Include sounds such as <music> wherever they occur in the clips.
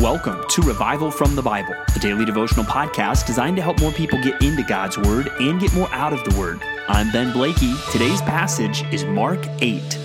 Welcome to Revival from the Bible, a daily devotional podcast designed to help more people get into God's Word and get more out of the Word. I'm Ben Blakey. Today's passage is Mark 8.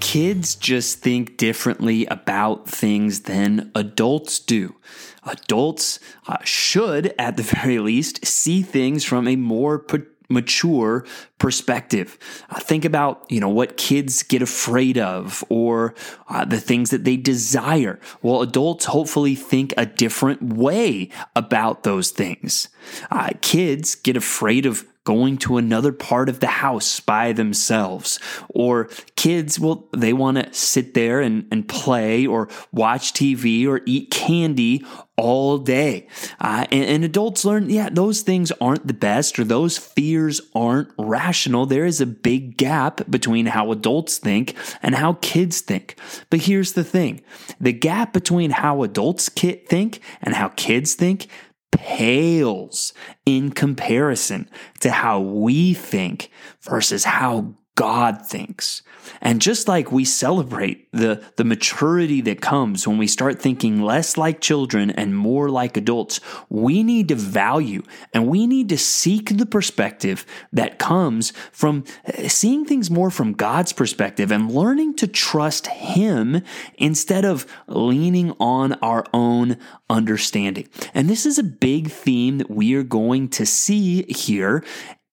Kids just think differently about things than adults do. Adults uh, should, at the <laughs> very least, see things from a more mature perspective. Uh, think about, you know, what kids get afraid of or uh, the things that they desire. Well, adults hopefully think a different way about those things. Uh, kids get afraid of going to another part of the house by themselves. Or kids, well, they want to sit there and, and play or watch TV or eat candy all day. Uh, and, and, adults learn, yeah, those things aren't the best or those fears aren't rational. There is a big gap between how adults think and how kids think. But here's the thing the gap between how adults think and how kids think pales in comparison to how we think versus how God thinks. And just like we celebrate the, the maturity that comes when we start thinking less like children and more like adults, we need to value and we need to seek the perspective that comes from uh, seeing things more from God's perspective and learning to trust Him instead of leaning on our own understanding. And this is a big theme that we are going to see here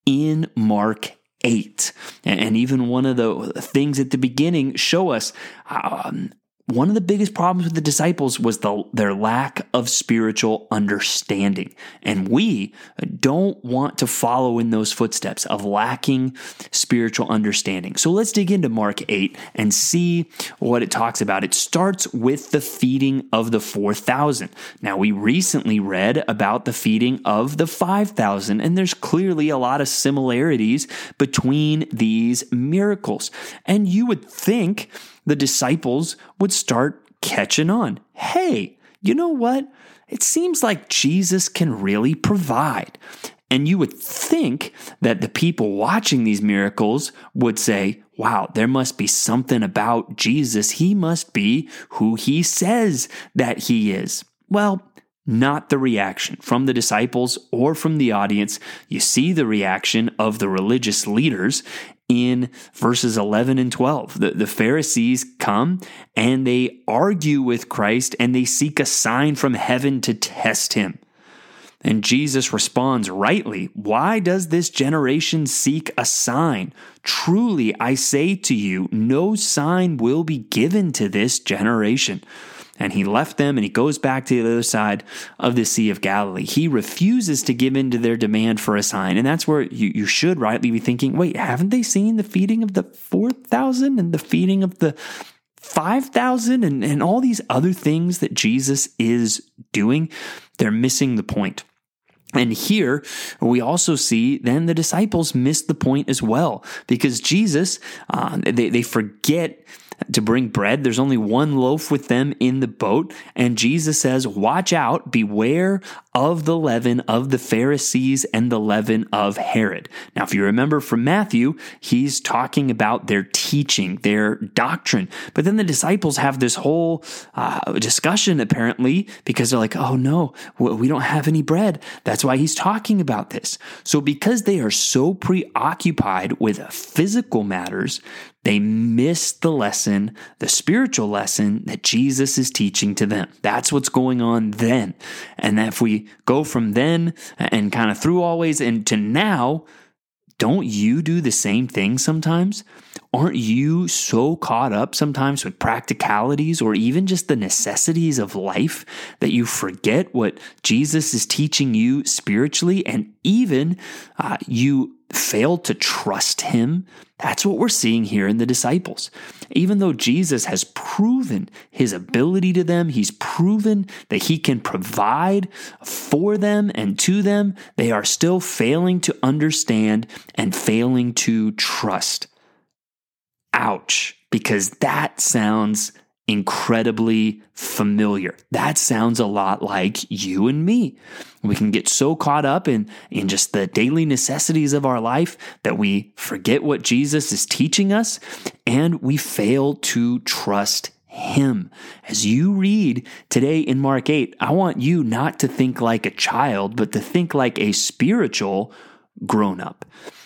in Mark 8. And even one of the things at the beginning show us um, one of the biggest problems with the disciples was the, their lack of spiritual understanding. And we don't want to follow in those footsteps of lacking spiritual understanding. So let's dig into Mark 8 and see what it talks about. It starts with the feeding of the 4,000. Now, we recently read about the feeding of the 5,000, and there's clearly a lot of similarities between these miracles. And you would think the disciples would start catching on. Hey, you know what? It seems like Jesus can really provide. And you would think that the people watching these miracles would say, wow, there must be something about Jesus. He must be who he says that he is. Well, not the reaction from the disciples or from the audience. You see the reaction of the religious leaders in verses 11 and 12. The, the Pharisees come and they argue with Christ and they seek a sign from heaven to test him. And Jesus responds rightly, Why does this generation seek a sign? Truly, I say to you, no sign will be given to this generation and he left them and he goes back to the other side of the Sea of Galilee. He refuses to give in to their demand for a sign. And that's where you, you should rightly be thinking wait, haven't they seen the feeding of the 4,000 and the feeding of the 5,000 and, and all these other things that Jesus is doing? They're missing the point. And here we also see then the disciples miss the point as well because Jesus, uh, they, they forget to bring bread. There's only one loaf with them in the boat. And Jesus says, Watch out, beware of the leaven of the Pharisees and the leaven of Herod. Now, if you remember from Matthew, he's talking about their teaching, their doctrine. But then the disciples have this whole uh, discussion, apparently, because they're like, Oh no, we don't have any bread. That's why he's talking about this. So, because they are so preoccupied with physical matters, they miss the lesson, the spiritual lesson that Jesus is teaching to them. That's what's going on then. And if we go from then and kind of through always and to now, don't you do the same thing sometimes? Aren't you so caught up sometimes with practicalities or even just the necessities of life that you forget what Jesus is teaching you spiritually and even uh, you fail to trust him. That's what we're seeing here in the disciples. Even though Jesus has proven his ability to them, he's proven that he can provide for them and to them, they are still failing to understand and failing to trust. Ouch, because that sounds incredibly familiar. That sounds a lot like you and me. We can get so caught up in, in just the daily necessities of our life that we forget what Jesus is teaching us and we fail to trust him. As you read today in Mark 8, I want you not to think like a child, but to think like a spiritual grown up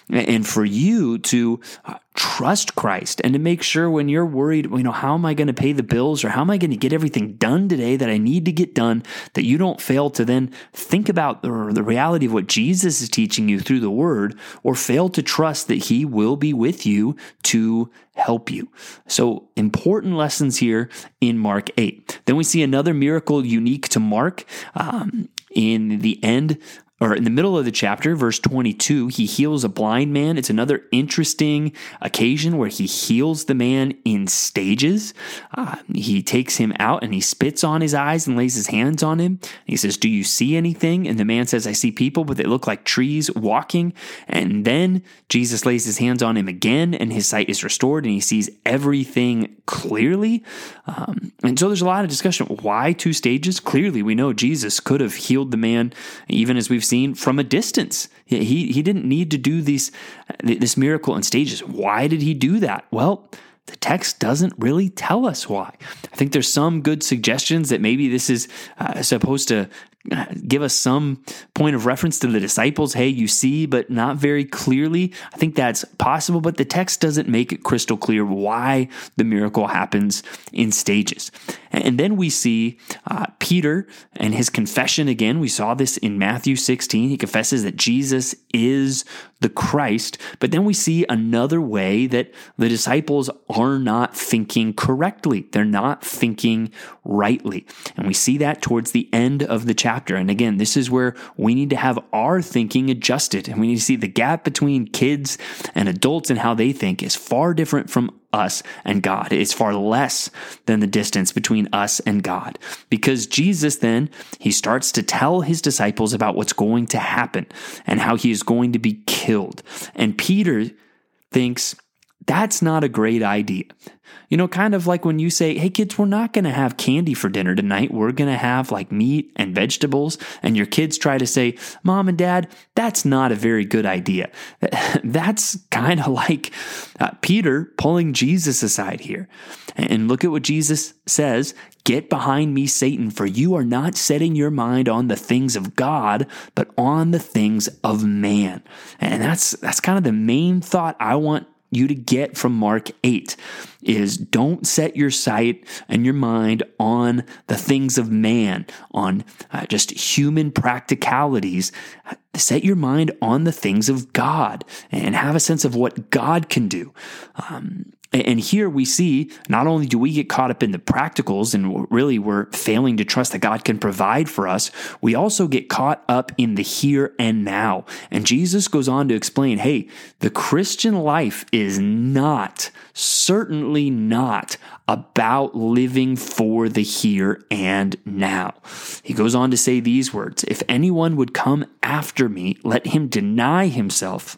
and for you to uh, trust Christ and to make sure when you're worried, you know, how am I going to pay the bills or how am I going to get everything done today that I need to get done, that you don't fail to then think about the, the reality of what Jesus is teaching you through the word or fail to trust that he will be with you to help you. So important lessons here in Mark 8. Then we see another miracle unique to Mark um, in the end or in the middle of the chapter, verse 22, he heals a blind man. It's another interesting occasion where he heals the man in stages. Uh, he takes him out and he spits on his eyes and lays his hands on him. He says, Do you see anything? And the man says, I see people, but they look like trees walking. And then Jesus lays his hands on him again and his sight is restored and he sees everything clearly. Um, and so there's a lot of discussion. Why two stages? Clearly, we know Jesus could have healed the man, even as we've seen from a distance. He, he didn't need to do these, this miracle in stages. Why did he do that? Well, the text doesn't really tell us why. I think there's some good suggestions that maybe this is uh, supposed to give us some point of reference to the disciples. Hey, you see, but not very clearly. I think that's possible, but the text doesn't make it crystal clear why the miracle happens in stages. And then we see uh, Peter and his confession again. We saw this in Matthew 16. He confesses that Jesus is the Christ. But then we see another way that the disciples are not thinking correctly. They're not thinking rightly. And we see that towards the end of the chapter. And again, this is where we need to have our thinking adjusted. And we need to see the gap between kids and adults and how they think is far different from us and God. It's far less than the distance between us and God. Because Jesus then, he starts to tell his disciples about what's going to happen and how he is going to be killed. And Peter thinks, that's not a great idea. You know, kind of like when you say, hey kids, we're not going to have candy for dinner tonight. We're going to have like meat and vegetables. And your kids try to say, mom and dad, that's not a very good idea. <laughs> That's kind of like uh, Peter pulling Jesus aside here. And look at what Jesus says Get behind me, Satan, for you are not setting your mind on the things of God, but on the things of man. And that's, that's kind of the main thought I want you to get from Mark 8 is don't set your sight and your mind on the things of man, on uh, just human practicalities. Set your mind on the things of God and have a sense of what God can do. Um, and here we see not only do we get caught up in the practicals and really we're failing to trust that God can provide for us, we also get caught up in the here and now. And Jesus goes on to explain hey, the Christian life is not, certainly not, about living for the here and now. He goes on to say these words If anyone would come after me, let him deny himself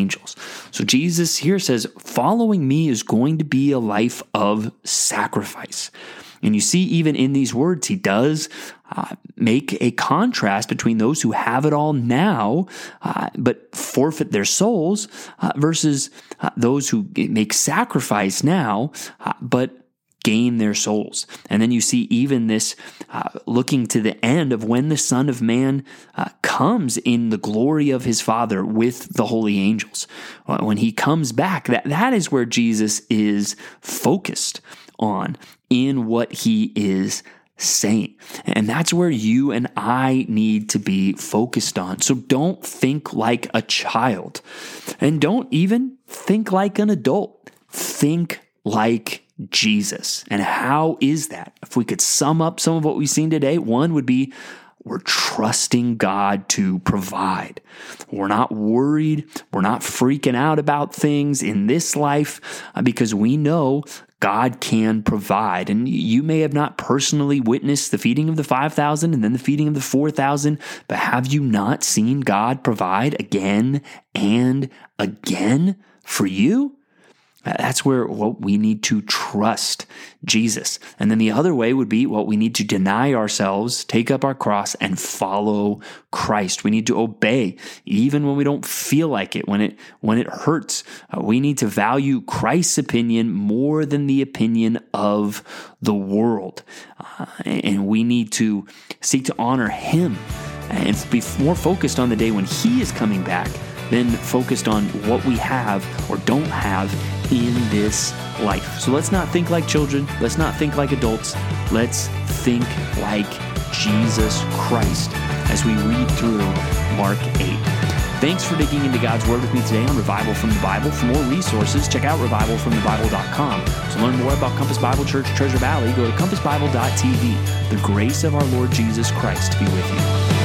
angels. So Jesus here says, following me is going to be a life of sacrifice. And you see, even in these words, he does uh, make a contrast between those who have it all now, uh, but forfeit their souls, uh, versus uh, those who make sacrifice now, uh, but gain their souls. And then you see even this uh, looking to the end of when the Son of Man comes in the glory of his Father with the holy angels. Uh, when he comes back, that, that is where Jesus is focused on in what he is saying. And that's where you and I need to be focused on. So don't think like a child and don't even think like an adult. Think like Jesus. And how is that? If we could sum up some of what we've seen today, one would be we're trusting God to provide. We're not worried. We're not freaking out about things in this life uh, because we know God can provide. And you may have not personally witnessed the feeding of the 5,000 and then the feeding of the 4,000, but have you not seen God provide again and again for you? That's where what we need to trust Jesus. And then the other way would be what we need to deny ourselves, take up our cross and follow Christ. We need to obey even when we don't feel like it, when it when it hurts. Uh, we need to value Christ's opinion more than the opinion of the world. Uh, and we need to seek to honor him and be more focused on the day when he is coming back than focused on what we have or don't have in this life. So let's not think like children. Let's not think like adults. Let's think like Jesus Christ as we read through Mark 8. Thanks for digging into God's Word with me today on Revival from the Bible. For more resources, check out revivalfromthebible.com. To learn more about Compass Bible Church Treasure Valley, go to compassbible.tv. The grace of our Lord Jesus Christ be with you.